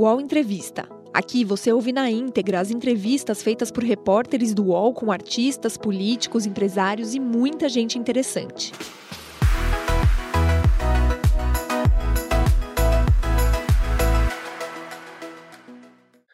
UOL Entrevista. Aqui você ouve na íntegra as entrevistas feitas por repórteres do UOL com artistas, políticos, empresários e muita gente interessante.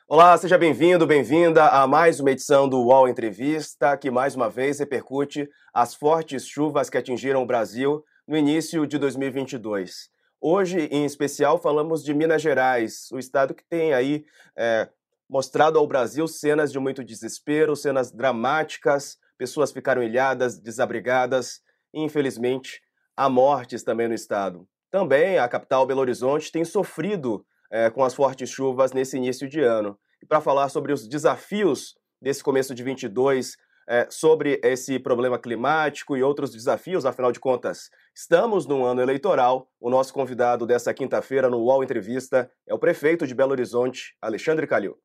Olá, seja bem-vindo, bem-vinda a mais uma edição do UOL Entrevista, que mais uma vez repercute as fortes chuvas que atingiram o Brasil no início de 2022. Hoje, em especial, falamos de Minas Gerais, o estado que tem aí é, mostrado ao Brasil cenas de muito desespero, cenas dramáticas, pessoas ficaram ilhadas, desabrigadas e, infelizmente, há mortes também no estado. Também a capital Belo Horizonte tem sofrido é, com as fortes chuvas nesse início de ano. E para falar sobre os desafios desse começo de 22, é, sobre esse problema climático e outros desafios, afinal de contas, estamos num ano eleitoral. O nosso convidado dessa quinta-feira no UOL Entrevista é o prefeito de Belo Horizonte, Alexandre Calil.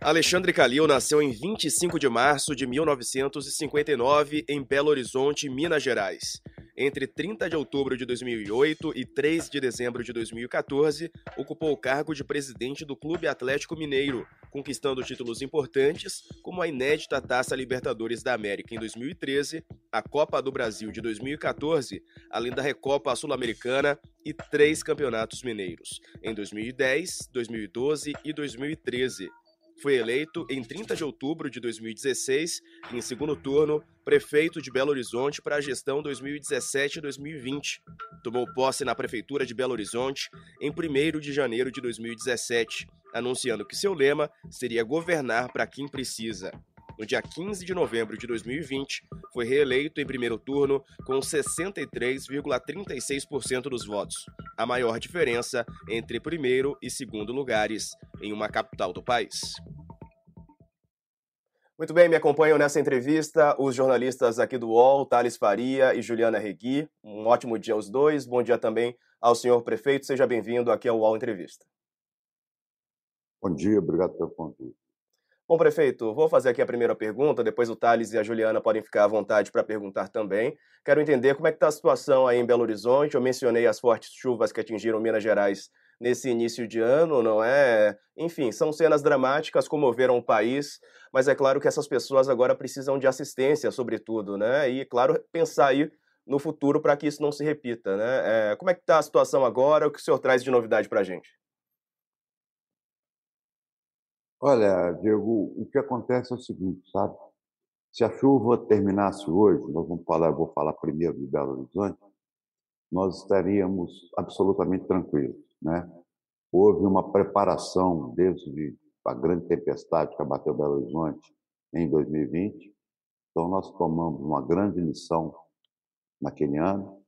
Alexandre Calil nasceu em 25 de março de 1959 em Belo Horizonte, Minas Gerais. Entre 30 de outubro de 2008 e 3 de dezembro de 2014, ocupou o cargo de presidente do Clube Atlético Mineiro, conquistando títulos importantes como a inédita Taça Libertadores da América em 2013, a Copa do Brasil de 2014, além da Recopa Sul-Americana e três campeonatos mineiros, em 2010, 2012 e 2013. Foi eleito em 30 de outubro de 2016, em segundo turno, prefeito de Belo Horizonte para a gestão 2017-2020. Tomou posse na prefeitura de Belo Horizonte em 1 de janeiro de 2017, anunciando que seu lema seria governar para quem precisa no dia 15 de novembro de 2020, foi reeleito em primeiro turno com 63,36% dos votos, a maior diferença entre primeiro e segundo lugares em uma capital do país. Muito bem, me acompanham nessa entrevista os jornalistas aqui do UOL, Thales Faria e Juliana Regui. Um ótimo dia aos dois. Bom dia também ao senhor prefeito. Seja bem-vindo aqui ao UOL Entrevista. Bom dia, obrigado pelo convite. Bom, prefeito, vou fazer aqui a primeira pergunta, depois o Thales e a Juliana podem ficar à vontade para perguntar também. Quero entender como é que está a situação aí em Belo Horizonte. Eu mencionei as fortes chuvas que atingiram Minas Gerais nesse início de ano, não é? Enfim, são cenas dramáticas, comoveram o país, mas é claro que essas pessoas agora precisam de assistência, sobretudo, né? E, claro, pensar aí no futuro para que isso não se repita, né? É, como é que está a situação agora? O que o senhor traz de novidade para a gente? Olha, Diego, o que acontece é o seguinte, sabe? Se a chuva terminasse hoje, nós vamos falar, eu vou falar primeiro de Belo Horizonte, nós estaríamos absolutamente tranquilos, né? Houve uma preparação desde a grande tempestade que abateu Belo Horizonte em 2020, então nós tomamos uma grande lição naquele ano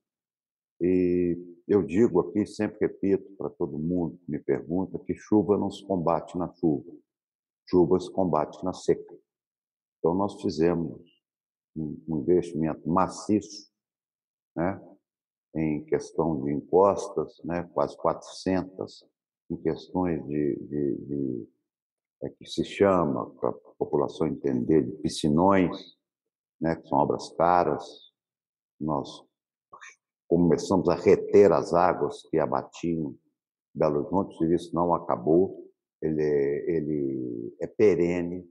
e eu digo aqui, sempre repito para todo mundo que me pergunta, que chuva não se combate na chuva chuvas combate na seca. Então, nós fizemos um investimento maciço né, em questão de encostas, né, quase 400, em questões de, de, de é, que se chama, para a população entender, de piscinões, né, que são obras caras. Nós começamos a reter as águas que abatiam Belo Horizonte, o serviço não acabou, ele, é, ele é perene,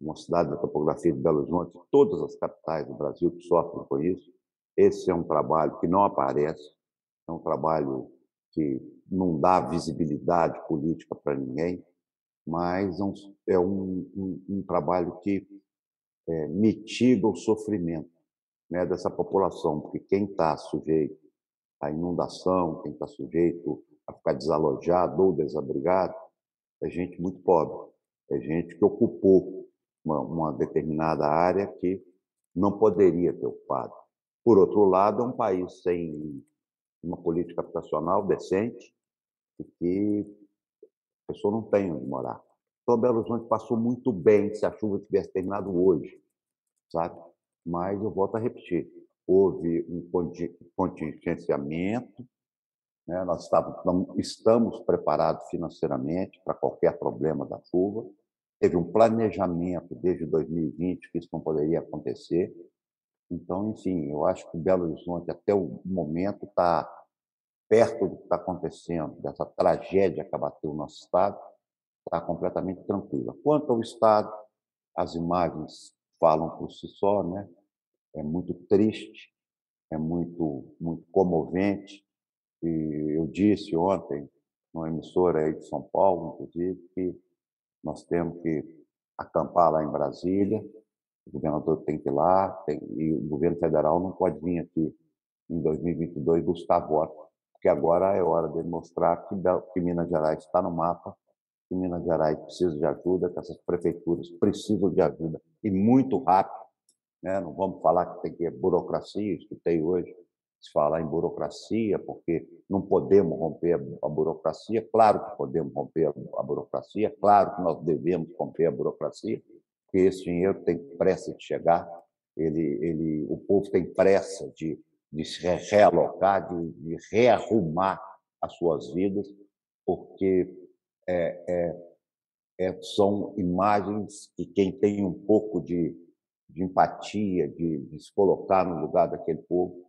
uma cidade da topografia de Belo Horizonte, todas as capitais do Brasil que sofrem com isso. Esse é um trabalho que não aparece, é um trabalho que não dá visibilidade política para ninguém, mas é um, um, um trabalho que é, mitiga o sofrimento né, dessa população, porque quem está sujeito à inundação, quem está sujeito a ficar desalojado ou desabrigado, é gente muito pobre, é gente que ocupou uma, uma determinada área que não poderia ter ocupado. Por outro lado, é um país sem uma política habitacional decente e que a pessoa não tem onde morar. Então, Belo Horizonte passou muito bem se a chuva tivesse terminado hoje, sabe? Mas eu volto a repetir, houve um contingenciamento né? Nós estamos, preparados financeiramente para qualquer problema da chuva. Teve um planejamento desde 2020 que isso não poderia acontecer. Então, enfim, eu acho que Belo Horizonte, até o momento, está perto do que está acontecendo, dessa tragédia que abateu o nosso Estado, está completamente tranquila. Quanto ao Estado, as imagens falam por si só, né? É muito triste, é muito, muito comovente. E eu disse ontem, numa emissora aí de São Paulo, inclusive, que nós temos que acampar lá em Brasília, o governador tem que ir lá, tem, e o governo federal não pode vir aqui em 2022 buscar voto, porque agora é hora de mostrar que, que Minas Gerais está no mapa, que Minas Gerais precisa de ajuda, que essas prefeituras precisam de ajuda, e muito rápido. Né? Não vamos falar que tem que burocracia, escutei hoje se falar em burocracia, porque não podemos romper a burocracia. Claro que podemos romper a burocracia, claro que nós devemos romper a burocracia, porque esse dinheiro tem pressa de chegar, ele, ele, o povo tem pressa de, de se realocar, de, de rearrumar as suas vidas, porque é, é, é, são imagens que quem tem um pouco de, de empatia, de, de se colocar no lugar daquele povo,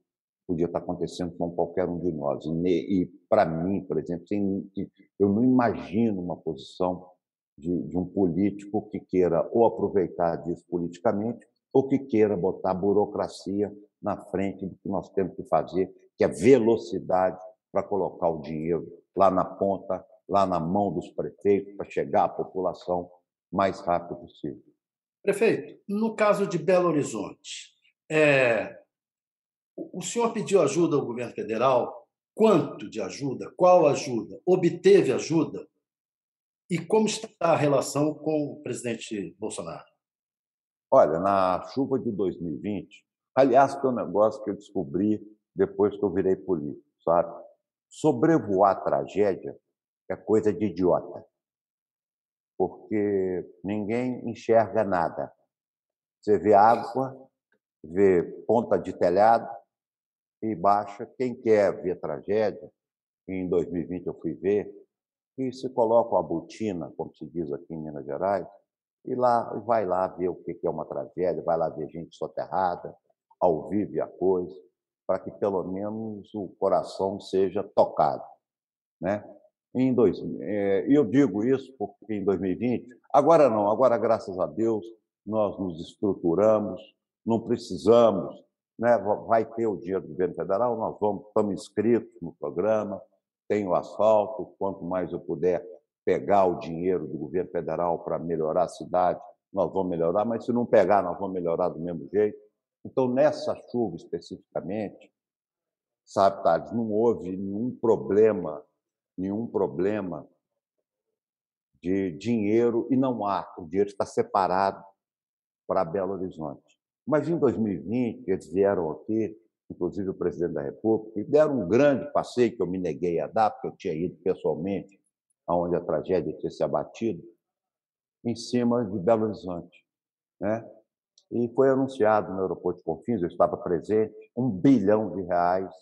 podia estar acontecendo com qualquer um de nós. E, e para mim, por exemplo, eu não imagino uma posição de, de, um político que queira ou aproveitar disso politicamente ou que queira botar burocracia na frente do que nós temos que fazer, que é velocidade para colocar o dinheiro lá na ponta, lá na mão dos prefeitos, para chegar à população mais rápido possível. Prefeito, no caso de Belo Horizonte, é, o senhor pediu ajuda ao governo federal? Quanto de ajuda? Qual ajuda? Obteve ajuda? E como está a relação com o presidente Bolsonaro? Olha, na chuva de 2020, aliás, foi um negócio que eu descobri depois que eu virei político, sabe? Sobrevoar a tragédia é coisa de idiota, porque ninguém enxerga nada. Você vê água, vê ponta de telhado, e baixa. Quem quer ver tragédia, em 2020 eu fui ver, e se coloca uma botina, como se diz aqui em Minas Gerais, e lá vai lá ver o que é uma tragédia, vai lá ver gente soterrada, ao vivo a coisa, para que pelo menos o coração seja tocado, né? Em dois, é, eu digo isso porque em 2020, agora não, agora graças a Deus nós nos estruturamos, não precisamos né, vai ter o dinheiro do governo federal, nós vamos, estamos inscritos no programa, tem o asfalto, quanto mais eu puder pegar o dinheiro do governo federal para melhorar a cidade, nós vamos melhorar, mas se não pegar, nós vamos melhorar do mesmo jeito. Então, nessa chuva especificamente, sabe, Thales, não houve nenhum problema, nenhum problema de dinheiro e não há. O dinheiro está separado para Belo Horizonte. Mas em 2020, eles vieram aqui, inclusive o presidente da República, e deram um grande passeio que eu me neguei a dar, porque eu tinha ido pessoalmente aonde a tragédia tinha se abatido, em cima de Belo Horizonte. Né? E foi anunciado no aeroporto de Confins, eu estava presente, um bilhão de reais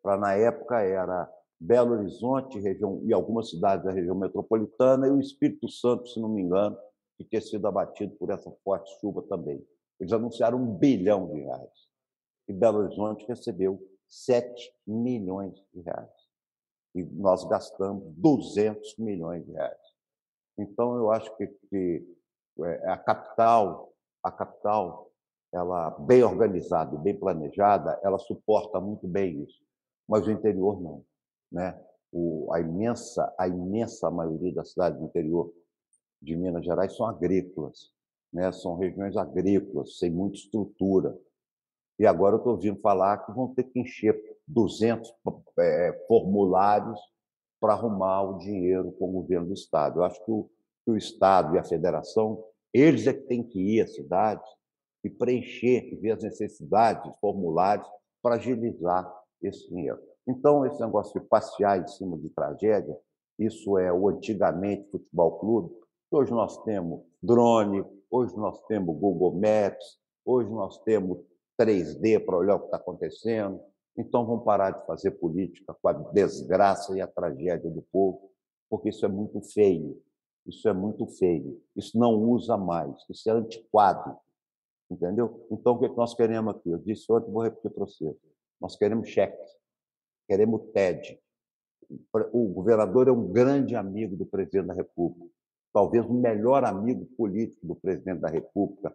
para, na época, era Belo Horizonte região, e algumas cidades da região metropolitana e o Espírito Santo, se não me engano, que tinha sido abatido por essa forte chuva também. Eles anunciaram um bilhão de reais. E Belo Horizonte recebeu 7 milhões de reais. E nós gastamos 200 milhões de reais. Então, eu acho que, que é, a capital, a capital, ela bem organizada bem planejada, ela suporta muito bem isso. Mas o interior não, né? O, a imensa, a imensa maioria das cidades do interior de Minas Gerais são agrícolas né? são regiões agrícolas, sem muita estrutura. E agora eu estou ouvindo falar que vão ter que encher 200 é, formulários para arrumar o dinheiro com o governo do Estado. Eu acho que o, que o Estado e a Federação, eles é que têm que ir às cidades e preencher e ver as necessidades, formulários, para agilizar esse dinheiro. Então, esse negócio de passear em cima de tragédia, isso é o antigamente futebol clube, hoje nós temos drone, Hoje nós temos Google Maps, hoje nós temos 3D para olhar o que está acontecendo. Então vamos parar de fazer política com a desgraça e a tragédia do povo, porque isso é muito feio. Isso é muito feio. Isso não usa mais. Isso é antiquado. Entendeu? Então o que nós queremos aqui? Eu disse ontem, vou repetir para você. Nós queremos cheque. queremos TED. O governador é um grande amigo do presidente da República, talvez o melhor amigo político do presidente da República,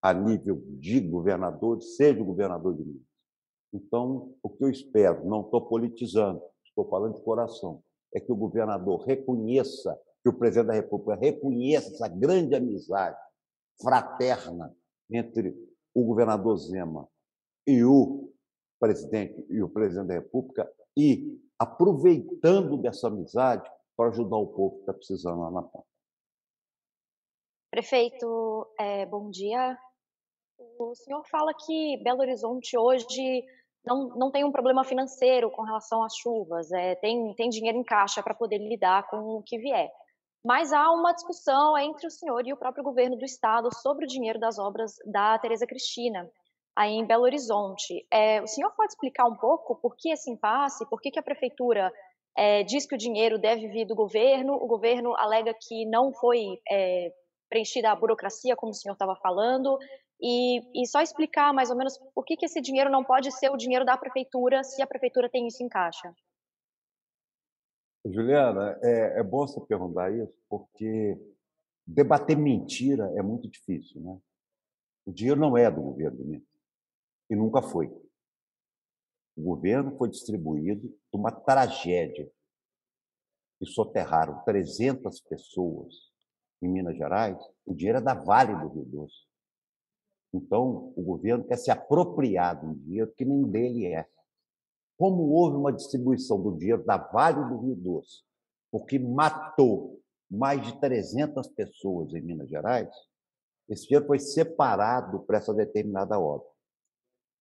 a nível de governador, seja o governador de Minas. Então, o que eu espero, não estou politizando, estou falando de coração, é que o governador reconheça, que o presidente da República reconheça essa grande amizade fraterna entre o governador Zema e o presidente e o presidente da República e aproveitando dessa amizade para ajudar o povo que está precisando lá na ponta. Prefeito, é, bom dia. O senhor fala que Belo Horizonte hoje não, não tem um problema financeiro com relação às chuvas, é, tem, tem dinheiro em caixa para poder lidar com o que vier. Mas há uma discussão entre o senhor e o próprio governo do estado sobre o dinheiro das obras da Tereza Cristina, aí em Belo Horizonte. É, o senhor pode explicar um pouco por que esse impasse, por que, que a prefeitura é, diz que o dinheiro deve vir do governo, o governo alega que não foi é, preenchida a burocracia, como o senhor estava falando, e, e, só explicar mais ou menos por que, que esse dinheiro não pode ser o dinheiro da prefeitura se a prefeitura tem isso em caixa. Juliana, é, é bom você perguntar isso, porque debater mentira é muito difícil. Né? O dinheiro não é do governo Minas, e nunca foi. O governo foi distribuído de uma tragédia que soterraram 300 pessoas em Minas Gerais. O dinheiro é da Vale do Rio Doce. Então, o governo quer se apropriar um dinheiro que nem dele é. Como houve uma distribuição do dinheiro da Vale do Rio Doce, porque matou mais de 300 pessoas em Minas Gerais, esse dinheiro foi separado para essa determinada obra.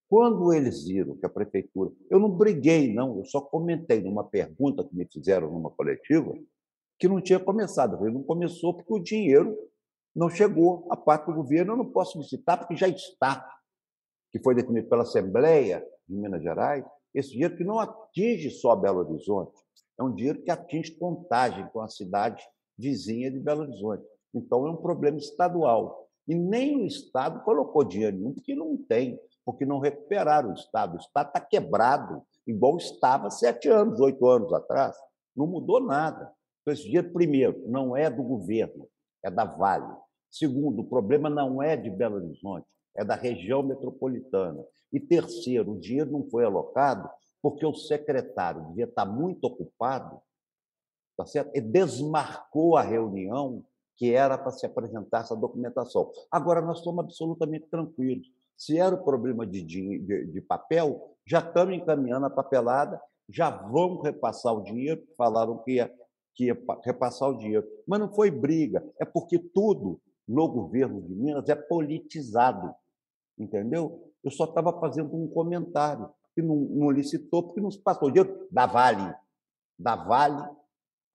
Quando eles viram que a prefeitura. Eu não briguei, não, eu só comentei numa pergunta que me fizeram numa coletiva que não tinha começado. Ele não começou porque o dinheiro não chegou à parte do governo. Eu não posso licitar porque já está, que foi definido pela Assembleia de Minas Gerais, esse dinheiro que não atinge só Belo Horizonte, é um dinheiro que atinge contagem com a cidade vizinha de Belo Horizonte. Então, é um problema estadual. E nem o Estado colocou dinheiro nenhum, porque não tem, porque não recuperaram o Estado. O Estado está quebrado, igual estava sete anos, oito anos atrás. Não mudou nada. Então, esse dinheiro, primeiro, não é do governo, é da Vale. Segundo, o problema não é de Belo Horizonte, é da região metropolitana. E terceiro, o dinheiro não foi alocado porque o secretário devia estar muito ocupado, tá certo? E desmarcou a reunião que era para se apresentar essa documentação. Agora nós estamos absolutamente tranquilos. Se era o problema de, de, de papel, já estamos encaminhando a papelada, já vamos repassar o dinheiro, falaram que ia, que ia repassar o dinheiro. Mas não foi briga, é porque tudo no governo de Minas é politizado, entendeu? Eu só estava fazendo um comentário que não, não licitou porque não se passou dinheiro da Vale, da Vale,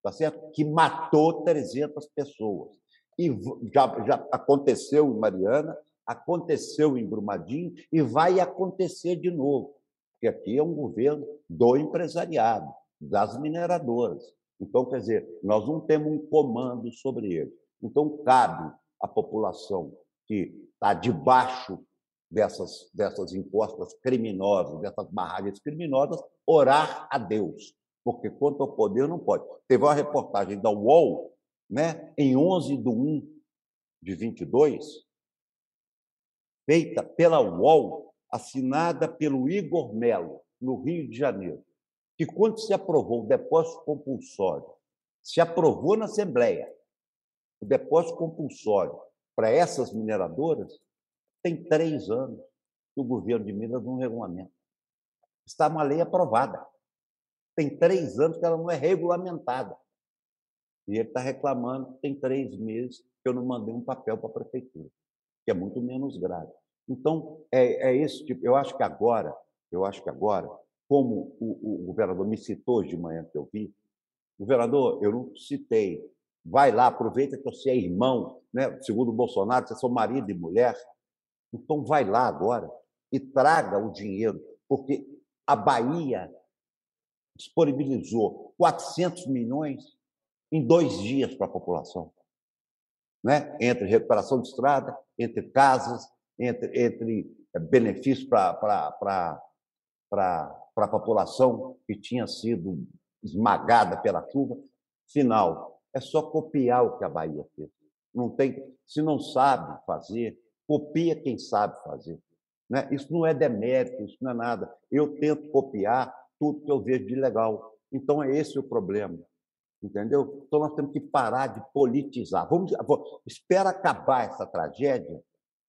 tá certo? Que matou 300 pessoas. E já, já aconteceu em Mariana, aconteceu em Brumadinho e vai acontecer de novo, porque aqui é um governo do empresariado, das mineradoras. Então, quer dizer, nós não temos um comando sobre ele. Então, cabe à população que está debaixo dessas, dessas impostas criminosas, dessas barragens criminosas, orar a Deus, porque quanto ao poder não pode. Teve uma reportagem da UOL, né, em 11 de 1 de 22, feita pela UOL, assinada pelo Igor Melo, no Rio de Janeiro, que quando se aprovou o depósito compulsório, se aprovou na Assembleia o depósito compulsório para essas mineradoras, tem três anos que o governo de Minas não regulamenta. Está uma lei aprovada. Tem três anos que ela não é regulamentada. E ele está reclamando que tem três meses que eu não mandei um papel para a prefeitura, que é muito menos grave. Então, é, é esse tipo. Eu acho que agora, eu acho que agora, como o, o governador me citou hoje de manhã que eu vi, governador, eu não citei vai lá, aproveita que você é irmão, né? segundo o Bolsonaro, você é marido e mulher. Então, vai lá agora e traga o dinheiro, porque a Bahia disponibilizou 400 milhões em dois dias para a população. Né? Entre recuperação de estrada, entre casas, entre, entre eh, benefícios para para a população que tinha sido esmagada pela chuva. Final, é só copiar o que a Bahia fez. Não tem, se não sabe fazer, copia quem sabe fazer. Né? Isso não é demérito, isso não é nada. Eu tento copiar tudo que eu vejo de legal. Então é esse o problema. Entendeu? Então nós temos que parar de politizar. Vamos, espera acabar essa tragédia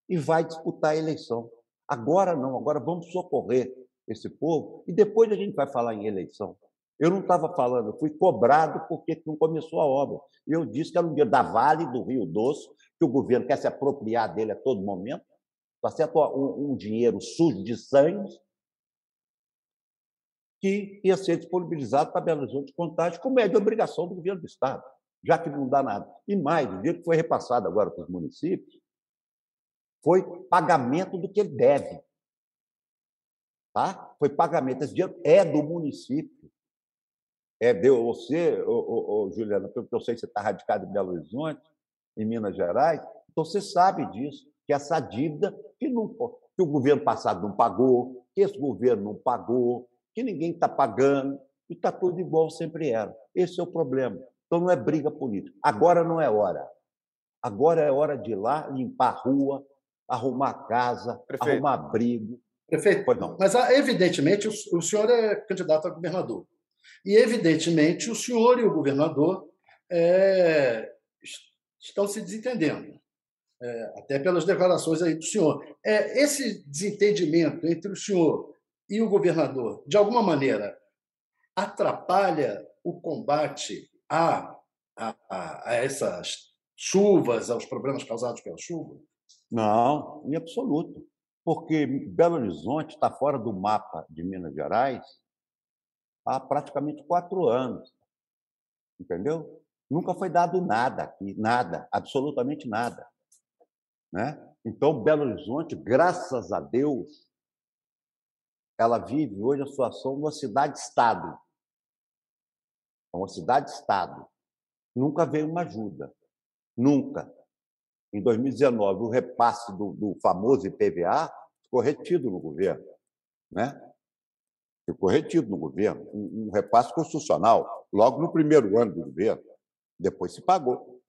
e vai disputar a eleição. Agora não, agora vamos socorrer esse povo e depois a gente vai falar em eleição. Eu não estava falando, fui cobrado porque não começou a obra. Eu disse que era um dia da Vale do Rio Doce, que o governo quer se apropriar dele a todo momento, tá certo? Um, um dinheiro sujo de sangue, que ia ser disponibilizado para Belo Horizonte Contagem, como é de obrigação do governo do Estado, já que não dá nada. E mais, o dinheiro que foi repassado agora para os municípios foi pagamento do que ele deve. Tá? Foi pagamento. Esse dinheiro é do município. É de você, ô, ô, ô, Juliana, porque eu sei que você está radicado em Belo Horizonte, em Minas Gerais, então você sabe disso, que essa dívida que, não, que o governo passado não pagou, que esse governo não pagou, que ninguém está pagando, e está tudo igual sempre era. Esse é o problema. Então não é briga política. Agora não é hora. Agora é hora de ir lá limpar a rua, arrumar casa, Prefeito. arrumar abrigo. Prefeito, pois não. mas ah, evidentemente o senhor é candidato a governador. E evidentemente o senhor e o governador é, estão se desentendendo. É, até pelas declarações aí do senhor. É, esse desentendimento entre o senhor e o governador, de alguma maneira, atrapalha o combate a, a, a essas chuvas, aos problemas causados pela chuva? Não, em absoluto. Porque Belo Horizonte está fora do mapa de Minas Gerais há praticamente quatro anos. Entendeu? Nunca foi dado nada aqui, nada, absolutamente nada. Né? Então, Belo Horizonte, graças a Deus, ela vive hoje a situação de uma cidade-estado. É uma cidade-estado. Nunca veio uma ajuda. Nunca. Em 2019, o repasse do, do famoso IPVA ficou retido no governo. Né? Ficou retido no governo. Um, um repasse constitucional, logo no primeiro ano do governo. Depois se pagou.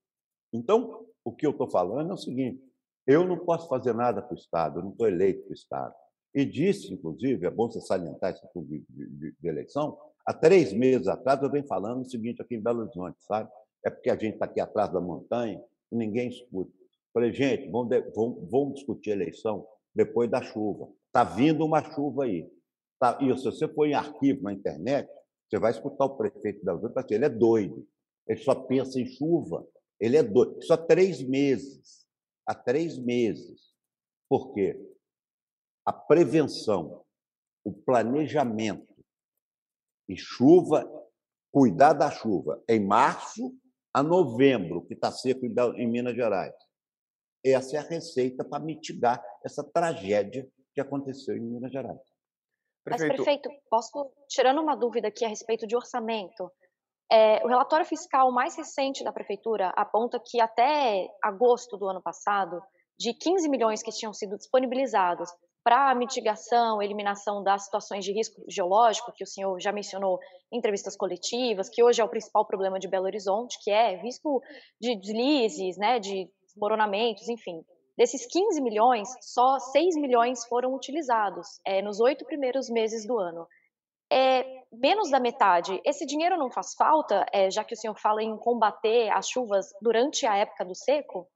Então, o que eu estou falando é o seguinte: eu não posso fazer nada para o Estado, eu não estou eleito para o Estado. E disse, inclusive, é bom você salientar isso de, de, de, eleição, há três meses atrás eu venho falando o seguinte aqui em Belo Horizonte, sabe? É porque a gente está aqui atrás da montanha e ninguém escuta. Falei, gente, vamos, vamos, vamos discutir eleição depois da chuva. Está vindo uma chuva aí. Tá, e se você for em arquivo na internet, você vai escutar o prefeito da Horizonte, ele é doido. Ele só pensa em chuva. Ele é doido. Só três meses. Há três meses. Por quê? A prevenção, o planejamento e chuva, cuidar da chuva em março a novembro, que está seco em Minas Gerais. Essa é a receita para mitigar essa tragédia que aconteceu em Minas Gerais. Prefeito. Mas, prefeito, posso, tirando uma dúvida aqui a respeito de orçamento, é, o relatório fiscal mais recente da prefeitura aponta que até agosto do ano passado, de 15 milhões que tinham sido disponibilizados para mitigação, eliminação das situações de risco geológico, que o senhor já mencionou em entrevistas coletivas, que hoje é o principal problema de Belo Horizonte, que é risco de deslizes, né, de desmoronamentos, enfim. Desses 15 milhões, só 6 milhões foram utilizados é, nos oito primeiros meses do ano. É, menos da metade. Esse dinheiro não faz falta, é, já que o senhor fala em combater as chuvas durante a época do seco?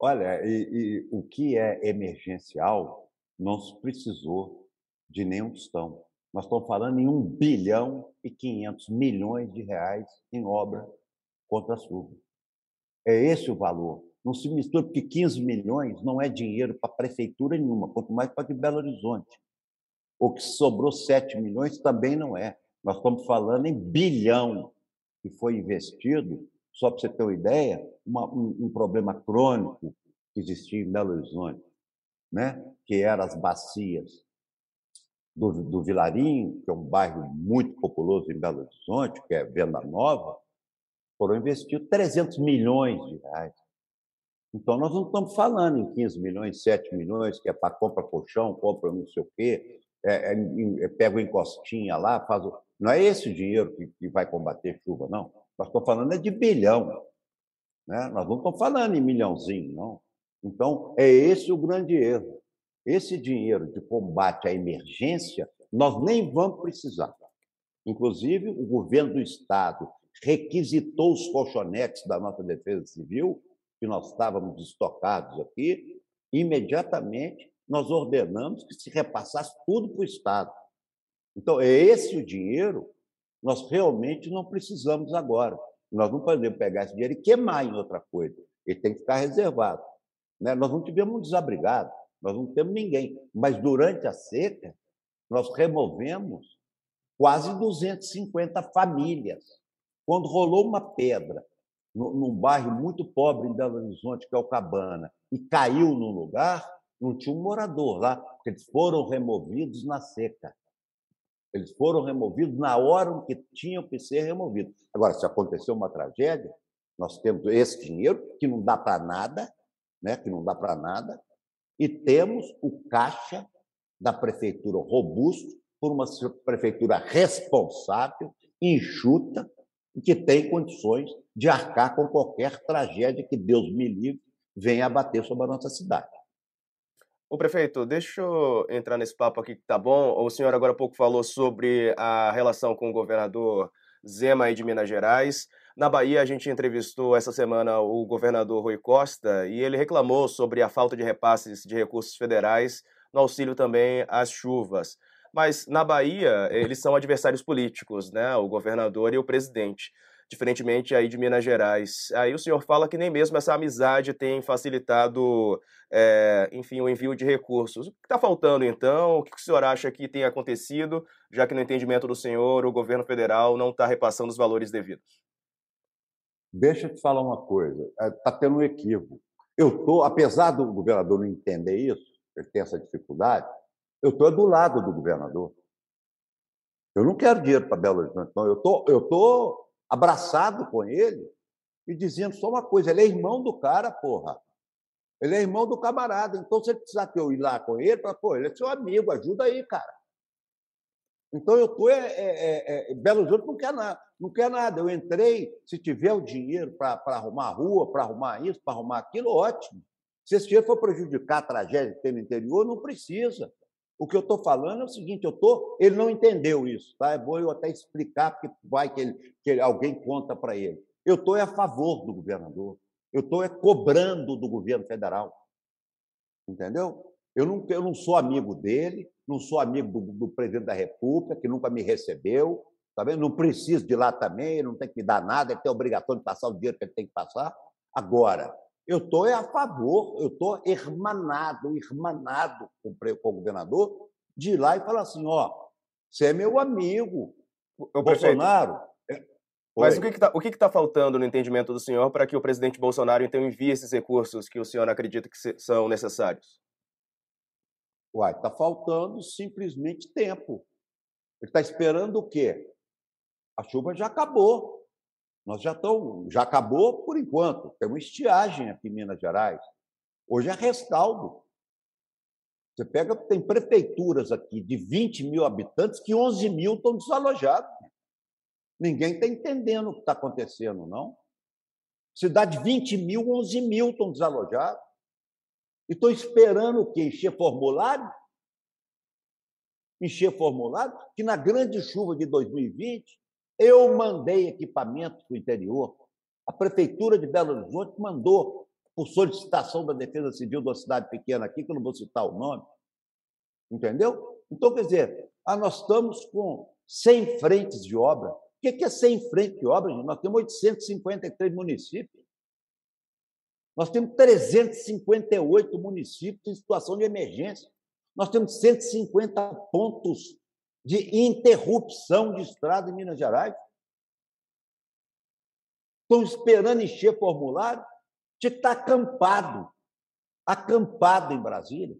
Olha, e, e o que é emergencial não se precisou de nenhum tostão. Nós estamos falando em 1 bilhão e 500 milhões de reais em obra contra a chuva. É esse o valor. Não se mistura, porque 15 milhões não é dinheiro para prefeitura nenhuma, quanto mais para de Belo Horizonte. O que sobrou 7 milhões também não é. Nós estamos falando em bilhão que foi investido, só para você ter uma ideia, uma, um, um, problema crônico que existia em Belo Horizonte, né? que eram as bacias do, do Vilarinho, que é um bairro muito populoso em Belo Horizonte, que é Venda Nova, foram investidos 300 milhões de reais. Então, nós não estamos falando em 15 milhões, 7 milhões, que é para compra colchão, compra não sei o quê. é, é, pega o encostinha lá, faz o... Não é esse o dinheiro que, que vai combater chuva, não. Nós estamos falando é de bilhão. Né? Nós não estamos falando em milhãozinho, não. Então, é esse o grande erro. Esse dinheiro de combate à emergência, nós nem vamos precisar. Inclusive, o governo do Estado requisitou os colchonetes da nossa Defesa Civil, que nós estávamos estocados aqui, imediatamente nós ordenamos que se repassasse tudo para o Estado. Então, é esse o dinheiro, nós realmente não precisamos agora. Nós não podemos pegar esse dinheiro e queimar em outra coisa. Ele tem que ficar reservado. Né? Nós não tivemos um desabrigado, nós não temos ninguém. Mas durante a seca, nós removemos quase 250 famílias. Quando rolou uma pedra num bairro muito pobre em Belo Horizonte, que é o Cabana, e caiu num lugar, não tinha um morador lá, porque eles foram removidos na seca. Eles foram removidos na hora em que tinham que ser removidos. Agora, se aconteceu uma tragédia, nós temos esse dinheiro que não dá para nada, né? que não dá para nada, e temos o caixa da prefeitura robusto, por uma prefeitura responsável, enxuta, e que tem condições de arcar com qualquer tragédia que Deus me livre venha abater sobre a nossa cidade. O prefeito, deixa eu entrar nesse papo aqui que tá bom. O senhor agora há pouco falou sobre a relação com o governador Zema aí de Minas Gerais. Na Bahia, a gente entrevistou essa semana o governador Rui Costa e ele reclamou sobre a falta de repasses de recursos federais no auxílio também às chuvas. Mas na Bahia, eles são adversários políticos, né? O governador e o presidente diferentemente aí de Minas Gerais. Aí o senhor fala que nem mesmo essa amizade tem facilitado, é, enfim, o envio de recursos. O que está faltando, então? O que o senhor acha que tem acontecido, já que no entendimento do senhor o governo federal não está repassando os valores devidos? Deixa eu te falar uma coisa. Está é, tendo um equívoco. Eu tô, apesar do governador não entender isso, ele tem essa dificuldade, eu estou do lado do governador. Eu não quero dinheiro para Belo Horizonte, não. Eu tô, eu tô abraçado com ele e dizendo só uma coisa: ele é irmão do cara, porra. Ele é irmão do camarada. Então, se ele precisar que eu ir lá com ele, pô, ele é seu amigo, ajuda aí, cara. Então, eu estou. É, é, é, Belo Horizonte não quer nada. Não quer nada. Eu entrei, se tiver o dinheiro para arrumar a rua, para arrumar isso, para arrumar aquilo, ótimo. Se esse dinheiro for prejudicar a tragédia que tem no interior, não precisa. O que eu estou falando é o seguinte: eu tô, ele não entendeu isso, tá? É bom eu até explicar, porque vai que, ele, que alguém conta para ele. Eu estou a favor do governador, eu estou cobrando do governo federal. Entendeu? Eu não, eu não sou amigo dele, não sou amigo do, do presidente da República, que nunca me recebeu, tá vendo? não preciso de lá também, não tem que me dar nada, ele tem a obrigação de passar o dinheiro que ele tem que passar. Agora, eu estou a favor, eu estou hermanado, hermanado com, o governador, de ir lá e falar assim: ó, você é meu amigo. O Bolsonaro. É... Mas o que está que tá faltando no entendimento do senhor para que o presidente Bolsonaro então envie esses recursos que o senhor acredita que são necessários? Uai, está faltando simplesmente tempo. Ele está esperando o quê? A chuva já acabou. Nós já estamos, já acabou por enquanto. Temos estiagem aqui em Minas Gerais. Hoje é rescaldo. Você pega, tem prefeituras aqui de 20 mil habitantes que 11 mil estão desalojados. Ninguém está entendendo o que está acontecendo, não. Cidade de 20 mil, 11 mil estão desalojados. E estão esperando o quê? Encher formulário? Encher formulário? Que na grande chuva de 2020, eu mandei equipamento para o interior. A Prefeitura de Belo Horizonte mandou, por solicitação da Defesa Civil de uma cidade pequena aqui, que eu não vou citar o nome. Entendeu? Então, quer dizer, ah, nós estamos com 100 frentes de obra. O que é 100 frentes de obra? Nós temos 853 municípios. Nós temos 358 municípios em situação de emergência. Nós temos 150 pontos de interrupção de estrada em Minas Gerais. Estão esperando encher formulário? Que estar acampado, acampado em Brasília.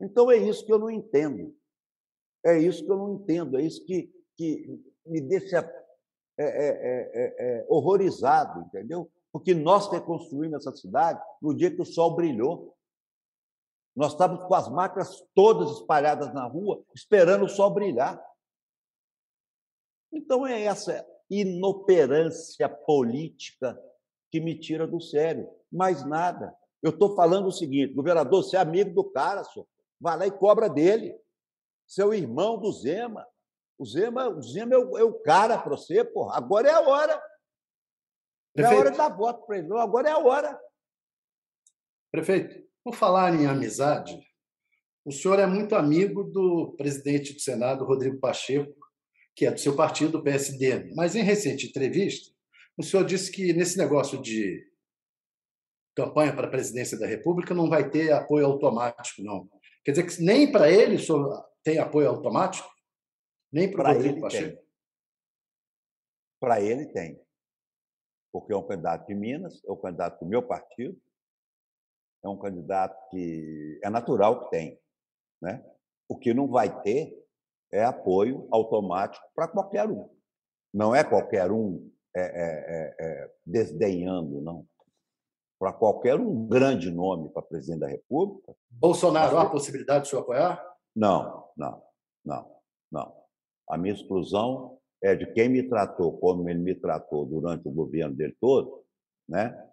Então é isso que eu não entendo. É isso que eu não entendo, é isso que, que me deixa é, é, é, é horrorizado, entendeu? Porque nós reconstruímos essa cidade no dia que o sol brilhou. Nós estávamos com as máquinas todas espalhadas na rua, esperando o sol brilhar. Então é essa inoperância política que me tira do sério. Mais nada. Eu estou falando o seguinte, governador, você é amigo do cara, senhor. vai lá e cobra dele. Seu irmão do Zema. O Zema, o Zema é, o, é o cara para você, porra. Agora é a hora. Prefeito. É a hora de dar voto para ele. Não, agora é a hora. Prefeito, por falar em amizade, o senhor é muito amigo do presidente do Senado, Rodrigo Pacheco, que é do seu partido, o PSD. Mas em recente entrevista, o senhor disse que nesse negócio de campanha para a presidência da República não vai ter apoio automático, não. Quer dizer que nem para ele o senhor tem apoio automático? Nem para o Rodrigo Pacheco? Para ele tem. Porque é um candidato de Minas, é um candidato do meu partido, é um candidato que é natural que tem. Né? O que não vai ter é apoio automático para qualquer um. Não é qualquer um é, é, é, é desdenhando, não. Para qualquer um grande nome para presidente da República. Bolsonaro, há a possibilidade de o apoiar? Não, não, não, não. A minha exclusão é de quem me tratou como ele me tratou durante o governo dele todo, né?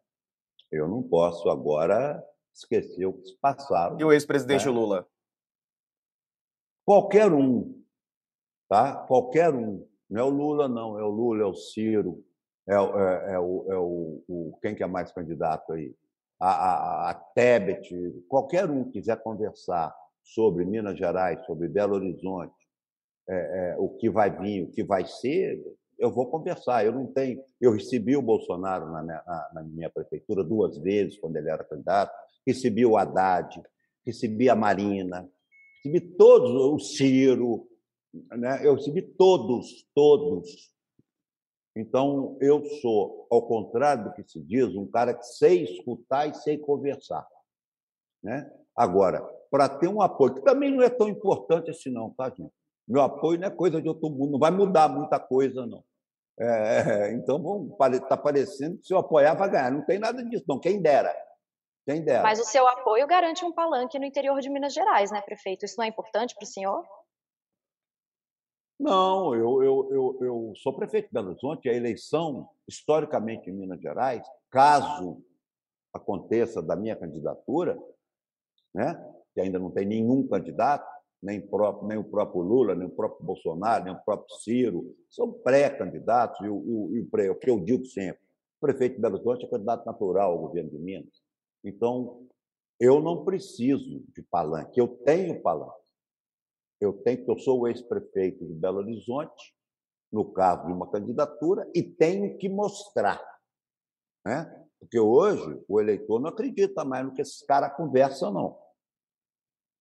Eu não posso agora esquecer o que se passaram. E o ex-presidente né? Lula? Qualquer um, tá? Qualquer um. Não é o Lula, não. É o Lula, é o Ciro, é, é, é, o, é o, o, Quem que é mais candidato aí? A, a, a Tebet, qualquer um quiser conversar sobre Minas Gerais, sobre Belo Horizonte, é, é, o que vai vir, o que vai ser, eu vou conversar. Eu não tenho. Eu recebi o Bolsonaro na minha, na, na minha prefeitura duas vezes quando ele era candidato, recebi o Haddad, recebi a Marina, recebi todos, o Ciro, né? eu recebi todos, todos. Então, eu sou, ao contrário do que se diz, um cara que sei escutar e sei conversar. Né? Agora, para ter um apoio, que também não é tão importante assim, não, tá, gente? Meu apoio não é coisa de outro mundo, não vai mudar muita coisa, não. É, então, está parecendo que se eu apoiar, vai ganhar. Não tem nada disso, não. Quem dera. Quem dera. Mas o seu apoio garante um palanque no interior de Minas Gerais, né, prefeito? Isso não é importante para o senhor? Não, eu, eu, eu, eu sou prefeito de Belo Horizonte. A eleição, historicamente, em Minas Gerais, caso aconteça da minha candidatura, né, que ainda não tem nenhum candidato, nem, próprio, nem o próprio Lula, nem o próprio Bolsonaro, nem o próprio Ciro, são pré-candidatos, e, o, o, o, o que eu digo sempre, o prefeito de Belo Horizonte é candidato natural ao governo de Minas. Então, eu não preciso de palanque, eu tenho palanque. Eu tenho, eu sou o ex-prefeito de Belo Horizonte, no caso de uma candidatura, e tenho que mostrar. Né? Porque hoje o eleitor não acredita mais no que esses caras conversam, não.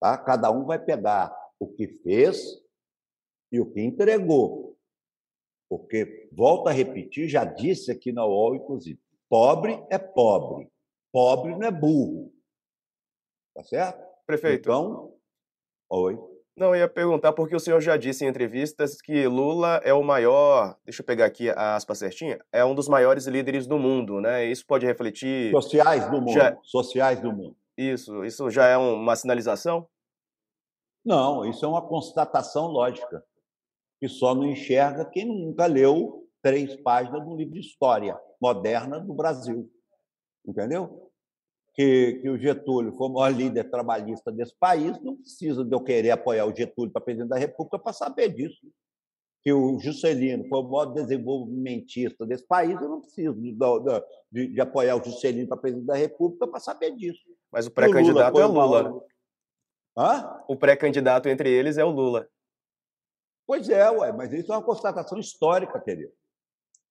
Tá? Cada um vai pegar o que fez e o que entregou. Porque, volto a repetir, já disse aqui na UOL, inclusive, pobre é pobre, pobre não é burro. Tá certo? Prefeito. Então, oi. Não, eu ia perguntar porque o senhor já disse em entrevistas que Lula é o maior, deixa eu pegar aqui a aspa certinha, é um dos maiores líderes do mundo, né? Isso pode refletir... Sociais do mundo, já... sociais do mundo. Isso, isso já é uma sinalização? Não, isso é uma constatação lógica, que só não enxerga quem nunca leu três páginas do livro de história moderna do Brasil. Entendeu? Que, que o Getúlio foi o maior líder trabalhista desse país, não precisa de eu querer apoiar o Getúlio para presidente da República para saber disso. Que o Juscelino foi o maior desenvolvimentista desse país, eu não preciso de, de, de apoiar o Juscelino para presidente da República para saber disso. Mas o pré-candidato é o Lula. Né? Hã? O pré-candidato entre eles é o Lula. Pois é, ué, mas isso é uma constatação histórica, querido.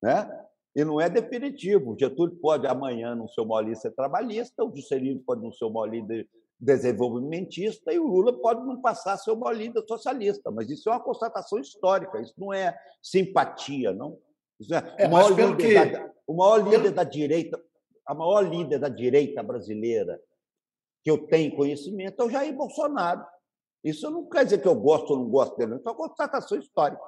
Né? E não é definitivo. O Getúlio pode amanhã não ser maior líder trabalhista, o Juscelino pode não ser o maior líder desenvolvimentista e o Lula pode não passar a ser o maior líder socialista. Mas isso é uma constatação histórica, isso não é simpatia, não. Isso é, é o, maior líder que... da, o maior líder pelo... da direita, a maior líder da direita brasileira que eu tenho conhecimento é o Jair Bolsonaro. Isso não quer dizer que eu gosto ou não gosto dele, isso é uma constatação histórica.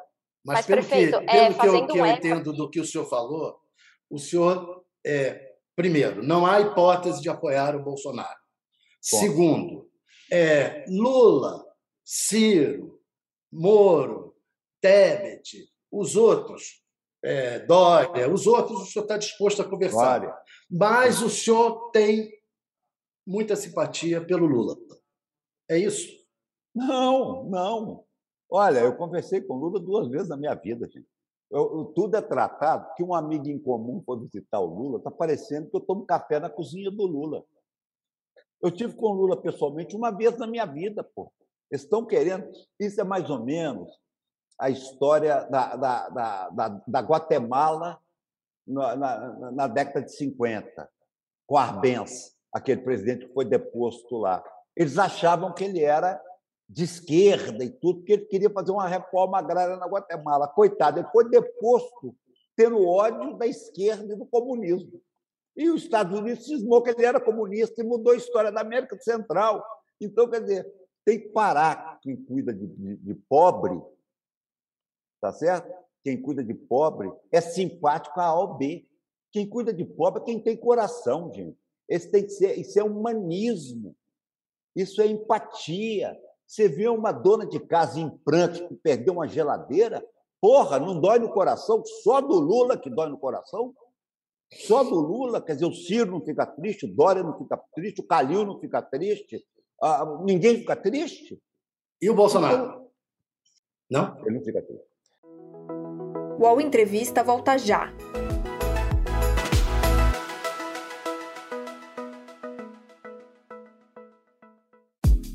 Mas, Mas pelo, prefeito, que, pelo é, que eu, que eu entendo do que o senhor falou, o senhor, é, primeiro, não há hipótese de apoiar o Bolsonaro. Bom. Segundo, É, Lula, Ciro, Moro, Tebet, os outros, é, Dória, os outros o senhor está disposto a conversar. Dória. Mas o senhor tem muita simpatia pelo Lula. É isso? Não, não. Olha, eu conversei com Lula duas vezes na minha vida, gente. Eu, eu, tudo é tratado que um amigo em comum foi visitar o Lula, está parecendo que eu tomo café na cozinha do Lula. Eu tive com o Lula pessoalmente uma vez na minha vida, pô. Eles estão querendo. Isso é mais ou menos a história da, da, da, da, da Guatemala na, na, na, década de 50, com Arbenz, aquele presidente que foi deposto lá. Eles achavam que ele era de esquerda e tudo, porque ele queria fazer uma reforma agrária na Guatemala. Coitado, ele foi deposto tendo ódio da esquerda e do comunismo. E os Estados Unidos cismou que ele era comunista e mudou a história da América Central. Então, quer dizer, tem que parar quem cuida de, de, de pobre, tá certo? Quem cuida de pobre é simpático a A ou B. Quem cuida de pobre é quem tem coração, gente. Esse tem que ser, isso é humanismo. Isso é empatia. Você vê uma dona de casa em pranto que perdeu uma geladeira, porra, não dói no coração? Só do Lula que dói no coração? Só do Lula, quer dizer, o Ciro não fica triste, o Dória não fica triste, o Calil não fica triste, ah, ninguém fica triste. E o Bolsonaro? Não? Ele não fica triste. O Entrevista volta já.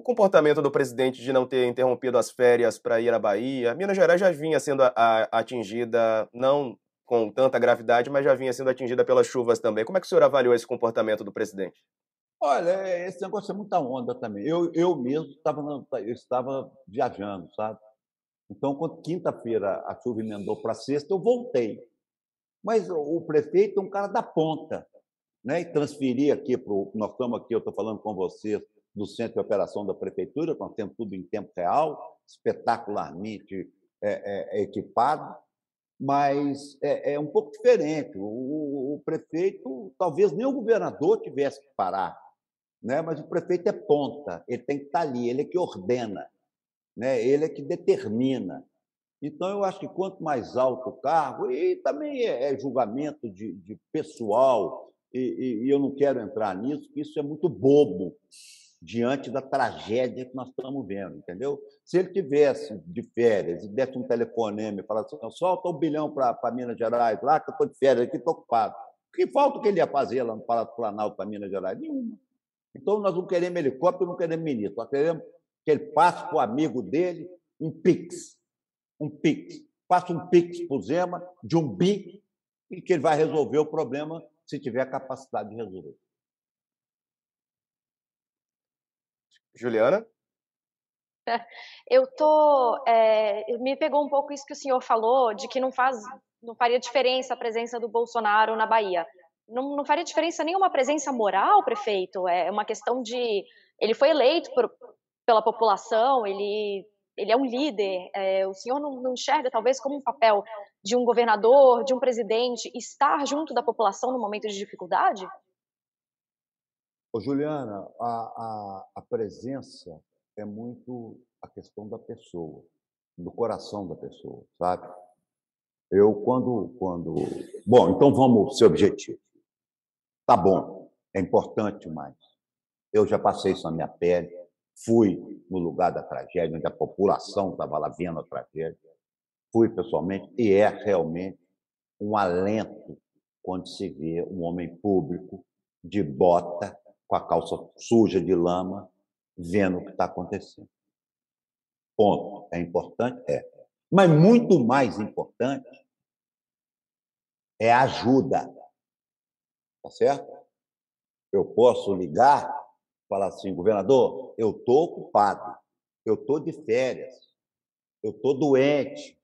O comportamento do presidente de não ter interrompido as férias para ir à Bahia, Minas Gerais já vinha sendo a, a, atingida, não com tanta gravidade, mas já vinha sendo atingida pelas chuvas também. Como é que o senhor avaliou esse comportamento do presidente? Olha, esse negócio é muita onda também. Eu, eu mesmo estava, eu estava viajando, sabe? Então, quando quinta-feira a chuva emendou para sexta, eu voltei. Mas o prefeito é um cara da ponta, né? E transferir aqui para Nós estamos aqui, eu estou falando com vocês, do centro de operação da prefeitura, nós temos tudo em tempo real, espetacularmente é, é, equipado, mas é, é, um pouco diferente. O, o, prefeito, talvez nem o governador tivesse que parar, né? mas o prefeito é ponta, ele tem que estar ali, ele é que ordena, né? ele é que determina. Então, eu acho que quanto mais alto o cargo, e também é, é julgamento de, de pessoal, e, e, e eu não quero entrar nisso, porque isso é muito bobo diante da tragédia que nós estamos vendo, entendeu? Se ele tivesse de férias e desse um telefonema e falasse assim, solta um bilhão para Minas Gerais, lá que eu estou de férias, aqui estou ocupado. Que falta que ele ia fazer lá no Palácio Planalto para Minas Gerais? Nenhuma. Então, nós não queremos helicóptero, não queremos ministro. Nós queremos que ele passe para o amigo dele um PIX. Um PIX. Faça um PIX para o Zema de um bi e que ele vai resolver o problema se tiver capacidade de resolver. Juliana? Eu tô. É, me pegou um pouco isso que o senhor falou, de que não faz, não faria diferença a presença do Bolsonaro na Bahia. Não, não faria diferença nenhuma presença moral, prefeito. É uma questão de. Ele foi eleito por, pela população, ele, ele é um líder. É, o senhor não, não enxerga, talvez, como um papel de um governador, de um presidente, estar junto da população no momento de dificuldade? Ô, Juliana, a, a, a presença é muito a questão da pessoa, do coração da pessoa, sabe? Eu, quando. quando... Bom, então vamos ser objetivos. Tá bom, é importante, mas eu já passei isso na minha pele, fui no lugar da tragédia, onde a população estava lá vendo a tragédia, fui pessoalmente, e é realmente um alento quando se vê um homem público de bota com a calça suja de lama, vendo o que está acontecendo. Ponto. É importante? É. Mas muito mais importante é ajuda. Tá certo? Eu posso ligar falar assim, governador, eu estou ocupado, eu estou de férias, eu estou doente,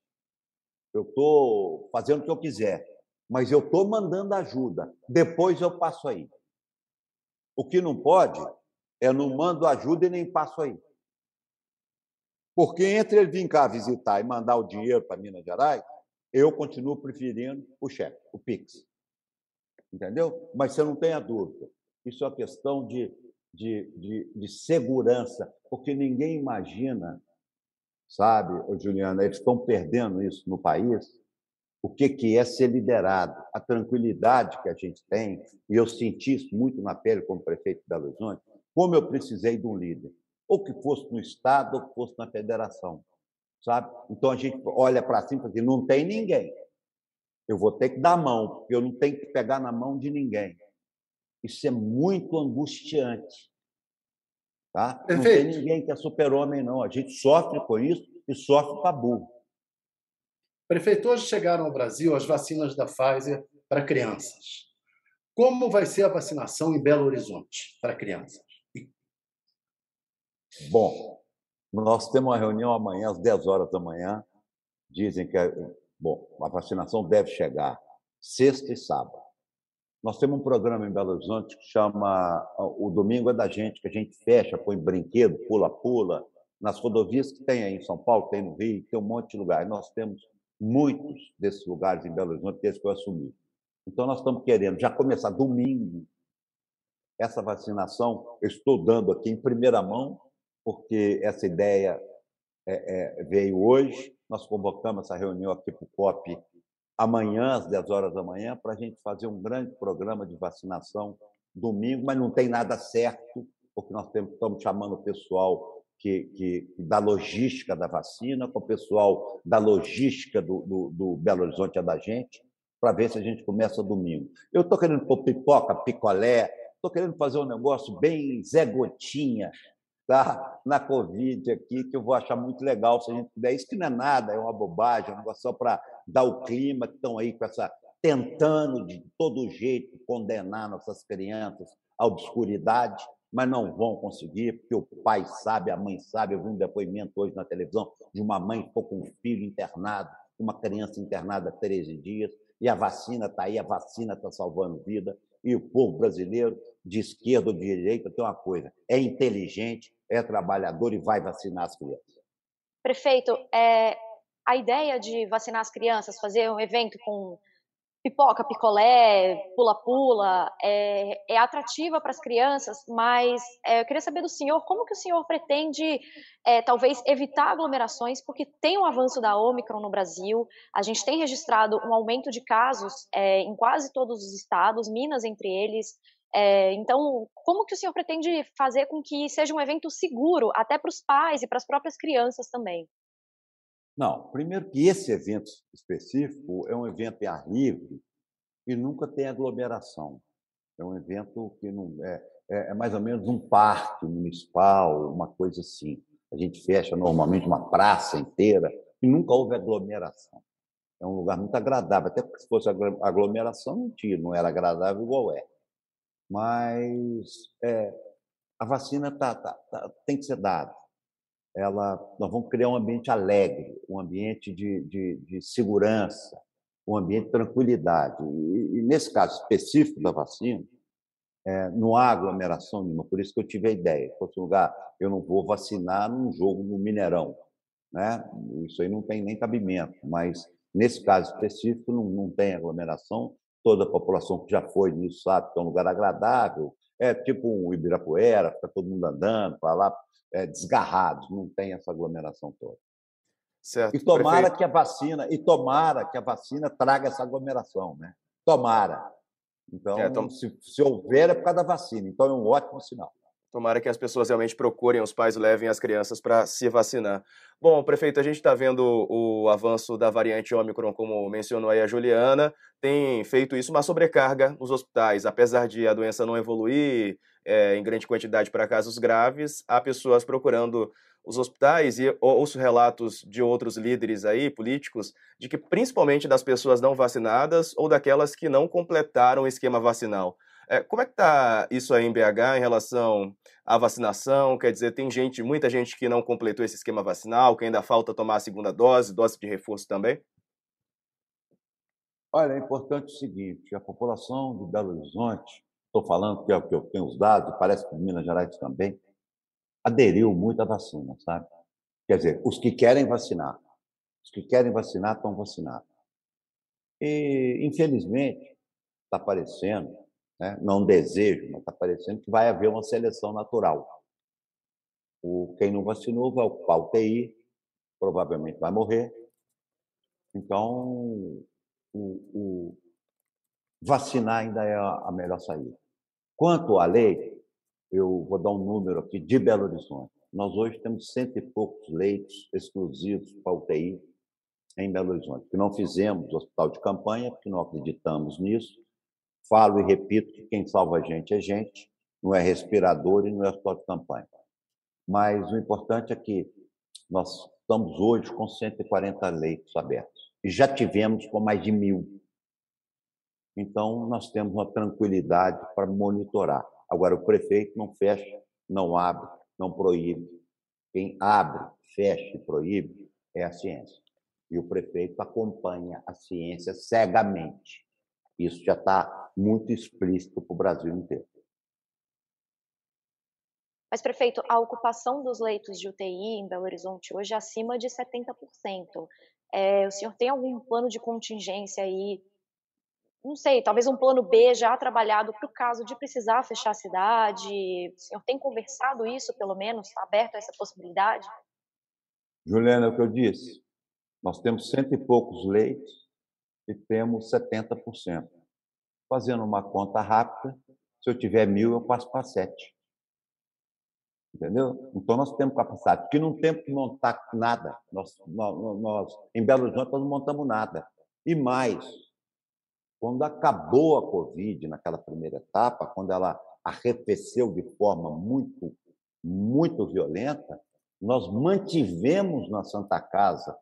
eu estou fazendo o que eu quiser, mas eu estou mandando ajuda, depois eu passo aí. O que não pode é não mando ajuda e nem passo aí. Porque entre ele vir cá visitar e mandar o dinheiro para Minas Gerais, eu continuo preferindo o cheque, o Pix. Entendeu? Mas você não tenha dúvida. Isso é uma questão de, de, de, de segurança, porque ninguém imagina, sabe, Juliana, eles estão perdendo isso no país, o que, que é ser liderado, a tranquilidade que a gente tem, e eu senti isso muito na pele como prefeito de Belo Horizonte, como eu precisei de um líder, ou que fosse no Estado, ou que fosse na federação, sabe? Então a gente olha para cima e assim, não tem ninguém. Eu vou ter que dar mão, porque eu não tenho que pegar na mão de ninguém. Isso é muito angustiante. Tá? Não tem ninguém que é super-homem, não. A gente sofre com isso e sofre para burro. Prefeito, hoje chegaram ao Brasil as vacinas da Pfizer para crianças. Como vai ser a vacinação em Belo Horizonte para crianças? Bom, nós temos uma reunião amanhã, às 10 horas da manhã. Dizem que bom, a vacinação deve chegar sexta e sábado. Nós temos um programa em Belo Horizonte que chama O Domingo é da Gente, que a gente fecha, põe brinquedo, pula-pula, nas rodovias que tem aí em São Paulo, tem no Rio, tem um monte de lugares. Nós temos muitos desses lugares em Belo Horizonte, desde que eu assumi. Então, nós estamos querendo já começar domingo essa vacinação. Eu estou dando aqui em primeira mão porque essa ideia é, é, veio hoje. Nós convocamos essa reunião aqui para o COP amanhã, às 10 horas da manhã, para a gente fazer um grande programa de vacinação domingo, mas não tem nada certo, porque nós temos, estamos chamando o pessoal que, que, da logística da vacina, com o pessoal da logística do, do, do Belo Horizonte é da gente, para ver se a gente começa domingo. Eu estou querendo pôr pipoca, picolé, estou querendo fazer um negócio bem Zé Gotinha, tá? na Covid aqui, que eu vou achar muito legal se a gente puder. Isso que não é nada, é uma bobagem, é um negócio só para dar o clima, que estão aí com essa tentando de todo jeito condenar nossas crianças à obscuridade, mas não vão conseguir, porque o pai sabe, a mãe sabe. Eu vi um depoimento hoje na televisão de uma mãe que ficou com um filho internado, uma criança internada há 13 dias, e a vacina está aí, a vacina está salvando vida. E o povo brasileiro, de esquerda ou de direita, tem uma coisa: é inteligente, é trabalhador e vai vacinar as crianças. Prefeito, é, a ideia de vacinar as crianças, fazer um evento com pipoca, picolé, pula-pula, é, é, atrativa para as crianças, mas é, eu queria saber do senhor como que o senhor pretende, é, talvez, evitar aglomerações, porque tem um avanço da Omicron no Brasil, a gente tem registrado um aumento de casos é, em quase todos os estados, Minas entre eles, é, então, como que o senhor pretende fazer com que seja um evento seguro, até para os pais e para as próprias crianças também? Não, primeiro que esse evento específico é um evento em ar livre e nunca tem aglomeração. É um evento que não é, é, é mais ou menos um parque municipal, uma coisa assim. A gente fecha normalmente uma praça inteira e nunca houve aglomeração. É um lugar muito agradável, até porque se fosse aglomeração não tinha, não era agradável igual é. Mas é, a vacina tá, tá, tá, tem que ser dada. Ela, nós vamos criar um ambiente alegre, um ambiente de, de, de segurança, um ambiente de tranquilidade. E, e, nesse caso específico da vacina, é, não há aglomeração nenhuma, por isso que eu tive a ideia. Fosse um lugar, eu não vou vacinar num jogo no Mineirão. Né? Isso aí não tem nem cabimento, mas nesse caso específico não, não tem aglomeração toda a população que já foi nisso sabe que é um lugar agradável, é tipo um Ibirapuera, fica todo mundo andando para lá, é, desgarrados, não tem essa aglomeração toda. Certo, e tomara prefeito. que a vacina, e tomara que a vacina traga essa aglomeração, né? Tomara. Então, é, tom... se, se houver é por causa da vacina, então é um ótimo sinal. Tomara que as pessoas realmente procurem, os pais levem as crianças para se vacinar. Bom, prefeito, a gente está vendo o avanço da variante Ômicron, como mencionou aí a Juliana, tem feito isso uma sobrecarga nos hospitais. Apesar de a doença não evoluir é, em grande quantidade para casos graves, há pessoas procurando os hospitais e ouço relatos de outros líderes aí, políticos, de que principalmente das pessoas não vacinadas ou daquelas que não completaram o esquema vacinal. É, como é que está isso aí em BH em relação à vacinação? Quer dizer, tem gente, muita gente que não completou esse esquema vacinal, que ainda falta tomar a segunda dose, dose de reforço também? Olha, é importante o seguinte: a população de Belo Horizonte, estou falando que é o que eu tenho os dados, parece que Minas Gerais também, aderiu muito à vacina, sabe? Quer dizer, os que querem vacinar, os que querem vacinar estão vacinados. E, infelizmente, está parecendo, né? não desejo, mas está parecendo que vai haver uma seleção natural. O, quem não vacinou vai ocupar o TI, provavelmente vai morrer. Então, o, o vacinar ainda é a, melhor saída. Quanto à lei, eu vou dar um número aqui de Belo Horizonte. Nós hoje temos cento e poucos leitos exclusivos para UTI em Belo Horizonte, que não fizemos hospital de campanha, porque não acreditamos nisso. Falo e repito que quem salva a gente é gente, não é respirador e não é hospital de campanha. Mas o importante é que nós estamos hoje com 140 leitos abertos e já tivemos com mais de mil. Então, nós temos uma tranquilidade para monitorar. Agora, o prefeito não fecha, não abre, não proíbe. Quem abre, fecha e proíbe é a ciência. E o prefeito acompanha a ciência cegamente. Isso já está muito explícito para o Brasil inteiro. Mas, prefeito, a ocupação dos leitos de UTI em Belo Horizonte hoje é acima de 70%. É, o senhor tem algum plano de contingência aí? Não sei, talvez um plano B já trabalhado para o caso de precisar fechar a cidade? O senhor tem conversado isso, pelo menos? Está aberto a essa possibilidade? Juliana, é o que eu disse. Nós temos cento e poucos leitos e temos 70%. Fazendo uma conta rápida, se eu tiver mil, eu passo para sete. Entendeu? Então nós temos capacidade, porque não temos que montar nada. Nós, nós, nós, em Belo Horizonte, nós não montamos nada. E mais, quando acabou a Covid, naquela primeira etapa, quando ela arrefeceu de forma muito, muito violenta, nós mantivemos na Santa Casa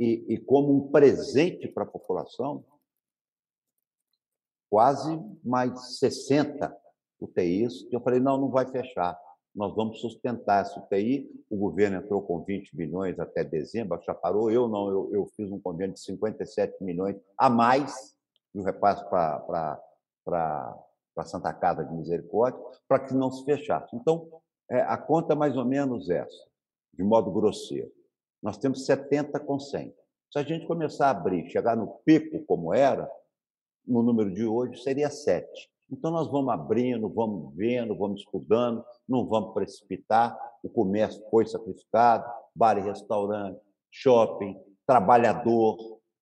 e, e como um presente para a população quase mais 60 UTIs. Eu falei, não, não vai fechar nós vamos sustentar essa UTI. O governo entrou com 20 milhões até dezembro, já parou. Eu não, eu, eu fiz um convênio de 57 milhões a mais um repasse para Santa Casa de Misericórdia, para que não se fechasse. Então, é, a conta é mais ou menos essa, de modo grosseiro. Nós temos 70 com 100. Se a gente começar a abrir, chegar no pico como era, no número de hoje, seria 7. Então, nós vamos abrindo, vamos vendo, vamos estudando, não vamos precipitar. O comércio foi sacrificado, bar e restaurante, shopping, trabalhador.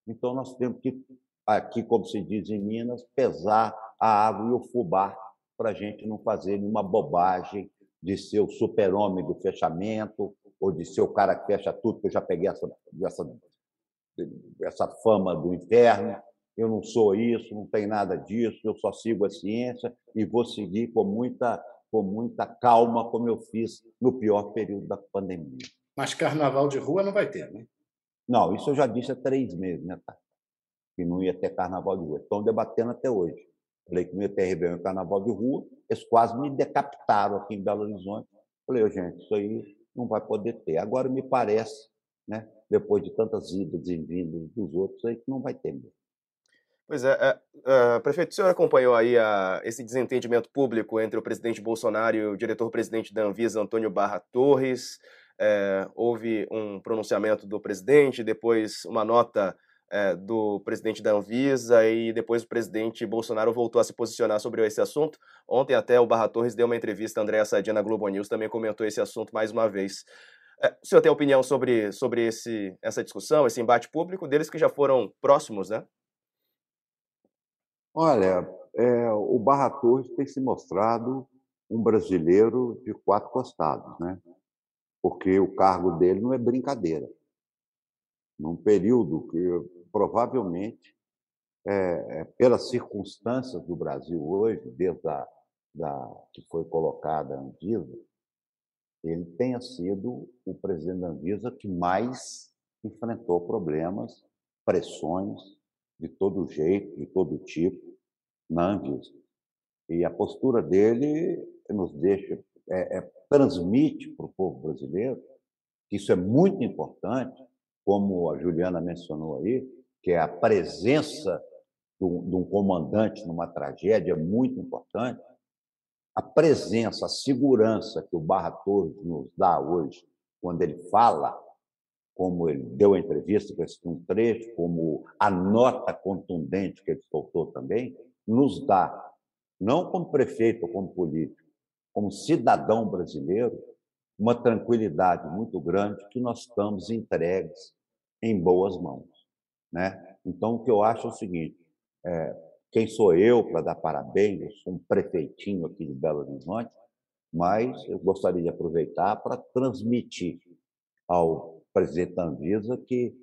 Então, nós temos que, aqui, como se diz em Minas, pesar a água e o fubá para a gente não fazer nenhuma bobagem de ser o super-homem do fechamento ou de ser o cara que fecha tudo, que eu já peguei essa, essa, essa fama do inferno eu não sou isso, não tem nada disso, eu só sigo a ciência e vou seguir com muita, com muita calma, como eu fiz no pior período da pandemia. Mas carnaval de rua não vai ter, né? Não, isso eu já disse há três meses, né, tá? Que não ia ter carnaval de rua. Estão debatendo até hoje. Falei que não ia ter Réveillon carnaval de rua, eles quase me decapitaram aqui em Belo Horizonte. Falei, oh, gente, isso aí não vai poder ter. Agora me parece, né, depois de tantas idas e vindas dos outros, aí que não vai ter mesmo. Pois é, é, é, prefeito, o senhor acompanhou aí a, esse desentendimento público entre o presidente Bolsonaro e o diretor-presidente da Anvisa, Antônio Barra Torres. É, houve um pronunciamento do presidente, depois uma nota é, do presidente da Anvisa e depois o presidente Bolsonaro voltou a se posicionar sobre esse assunto. Ontem até o Barra Torres deu uma entrevista Andréa Sadia na Globo News, também comentou esse assunto mais uma vez. É, o senhor tem opinião sobre, sobre esse, essa discussão, esse embate público, deles que já foram próximos, né? Olha, é, o Barra Torres tem se mostrado um brasileiro de quatro costados, né? porque o cargo dele não é brincadeira. Num período que provavelmente, é, é, pelas circunstâncias do Brasil hoje, desde a da, que foi colocada a Anvisa, ele tenha sido o presidente da Anvisa que mais enfrentou problemas, pressões, de todo jeito, de todo tipo, na Anvisa. E a postura dele nos deixa, é, é, transmite para o povo brasileiro que isso é muito importante, como a Juliana mencionou aí, que é a presença de um, comandante numa tragédia muito importante. A presença, a segurança que o Barra Torres nos dá hoje, quando ele fala, como ele deu a entrevista com esse um trecho, como a nota contundente que ele soltou também, nos dá, não como prefeito ou como político, como cidadão brasileiro, uma tranquilidade muito grande que nós estamos entregues em boas mãos. Né? Então, o que eu acho é o seguinte: é, quem sou eu para dar parabéns? Eu sou um prefeitinho aqui de Belo Horizonte, mas eu gostaria de aproveitar para transmitir ao presidente da Anvisa que,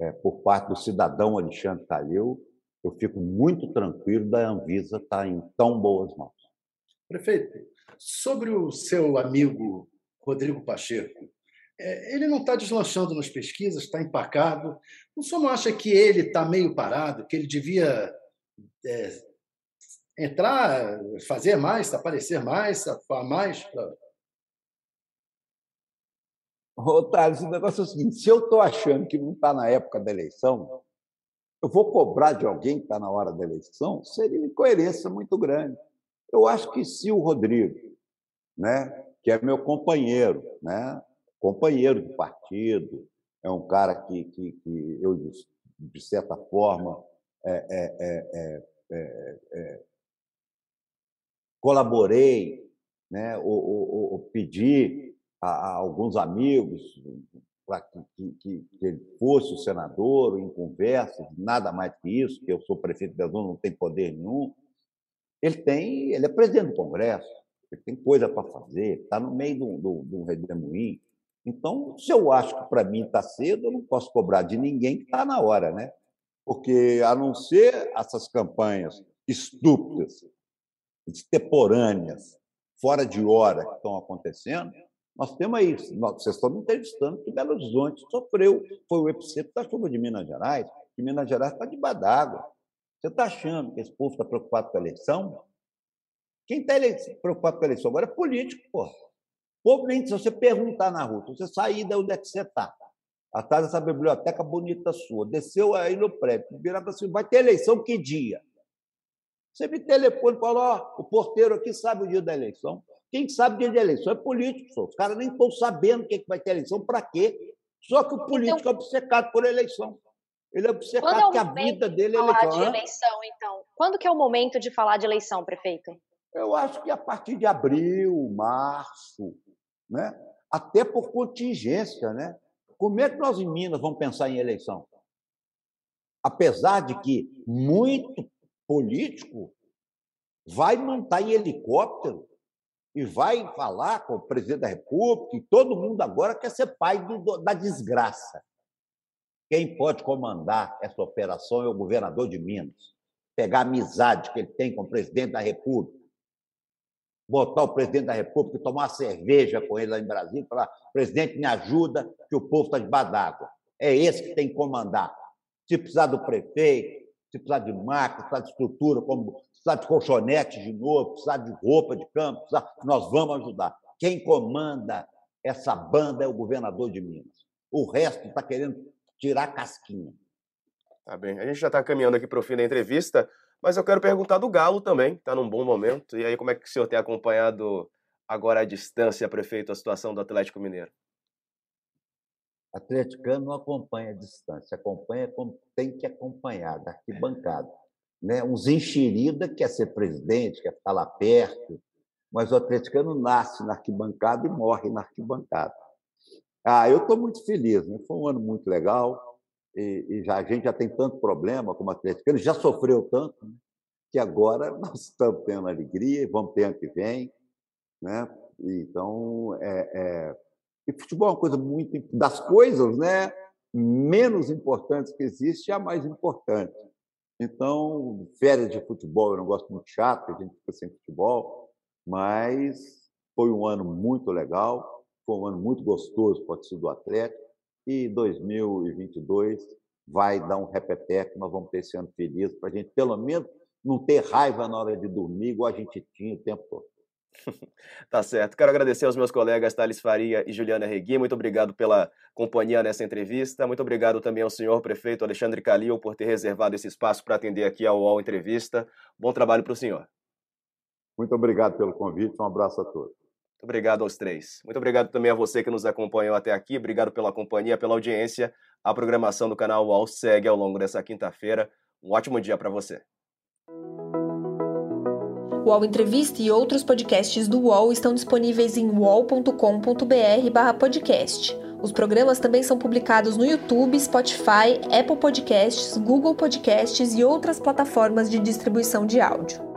é, por parte do cidadão Alexandre Calil, eu fico muito tranquilo da Anvisa estar em tão boas mãos. Prefeito, sobre o seu amigo Rodrigo Pacheco, ele não está deslanchando nas pesquisas, está empacado. O senhor não acha que ele está meio parado, que ele devia é, entrar, fazer mais, aparecer mais, falar mais? Pra... Thales, o negócio é o seguinte: se eu estou achando que não está na época da eleição, eu vou cobrar de alguém que está na hora da eleição, seria uma incoerência muito grande. Eu acho que se o Rodrigo, né, que é meu companheiro, né, companheiro de partido, é um cara que, que, que eu, de certa forma, é, é, é, colaborei, né, ou, ou, ou pedi a, a, alguns amigos para que, que, que, ele fosse o senador, em conversas, nada mais que isso, que eu sou prefeito de Zona, não tem poder nenhum. Ele tem, ele é presidente do Congresso, ele tem coisa para fazer, está no meio de um redemoinho. Então, se eu acho que para mim está cedo, eu não posso cobrar de ninguém que está na hora, né? Porque, a não ser essas campanhas estúpidas, extemporâneas, fora de hora que estão acontecendo, nós temos aí, vocês estão me entrevistando que Belo Horizonte sofreu, foi o epicentro da chuva de Minas Gerais, que Minas Gerais está debaixo d'água. Você está achando que esse povo está preocupado com a eleição? Quem está preocupado com a eleição agora é político, pô. Povo nem se você perguntar na rua, se você sair da onde é que você está, atrás dessa biblioteca bonita sua, desceu aí no prédio, virava assim, vai ter eleição que dia? Você me telefone e fala, ó, o porteiro aqui sabe o dia da eleição. Quem sabe o dia da eleição é político, só. os caras nem estão sabendo o que, é que vai ter eleição, para quê? Só que o político então, é obcecado por eleição. Ele é obcecado é que a vida dele é eleição. de eleição, então. Quando que é o momento de falar de eleição, prefeito? Eu acho que a partir de abril, março, né? até por contingência. Né? Como é que nós em Minas vamos pensar em eleição? Apesar de que muito político vai montar em helicóptero e vai falar com o presidente da República, e todo mundo agora quer ser pai do, da desgraça. Quem pode comandar essa operação é o governador de Minas. Pegar a amizade que ele tem com o presidente da República, botar o presidente da República tomar uma cerveja com ele lá em Brasília e falar: presidente, me ajuda, que o povo está debaixo d'água. É esse que tem que comandar. Se precisar do prefeito, se precisar de máquina, precisar de estrutura, como precisar de colchonete de novo, precisar de roupa de campo, precisar, nós vamos ajudar. Quem comanda essa banda é o governador de Minas. O resto está querendo tirar casquinha. Tá bem. A gente já está caminhando aqui para o fim da entrevista. Mas eu quero perguntar do Galo também, está num bom momento. E aí, como é que o senhor tem acompanhado agora à distância, prefeito, a situação do Atlético Mineiro? Atleticano não acompanha a distância, acompanha como tem que acompanhar, da arquibancada. Né? Uns enxerida quer ser presidente, quer ficar lá perto, mas o atleticano nasce na arquibancada e morre na arquibancada. Ah, eu estou muito feliz, né? foi um ano muito legal e, e já, a gente já tem tanto problema como atleticano, já sofreu tanto, né? que agora nós estamos tendo alegria vamos ter ano que vem. Né? Então, é, é... E futebol é uma coisa muito. das coisas né, menos importantes que existe, é a mais importante. Então, férias de futebol eu não gosto muito chato, a gente fica sem futebol, mas foi um ano muito legal, foi um ano muito gostoso para o do Atlético e 2022 vai dar um repeteco, nós vamos ter esse ano feliz para a gente, pelo menos, não ter raiva na hora de dormir, igual a gente tinha o tempo todo. tá certo. Quero agradecer aos meus colegas Thales Faria e Juliana Regui. Muito obrigado pela companhia nessa entrevista. Muito obrigado também ao senhor prefeito Alexandre Calil por ter reservado esse espaço para atender aqui ao UOL Entrevista. Bom trabalho para o senhor. Muito obrigado pelo convite. Um abraço a todos. Muito obrigado aos três. Muito obrigado também a você que nos acompanhou até aqui. Obrigado pela companhia, pela audiência. A programação do canal UOL segue ao longo dessa quinta-feira. Um ótimo dia para você. O UOL Entrevista e outros podcasts do UOL estão disponíveis em uol.com.br/podcast. Os programas também são publicados no YouTube, Spotify, Apple Podcasts, Google Podcasts e outras plataformas de distribuição de áudio.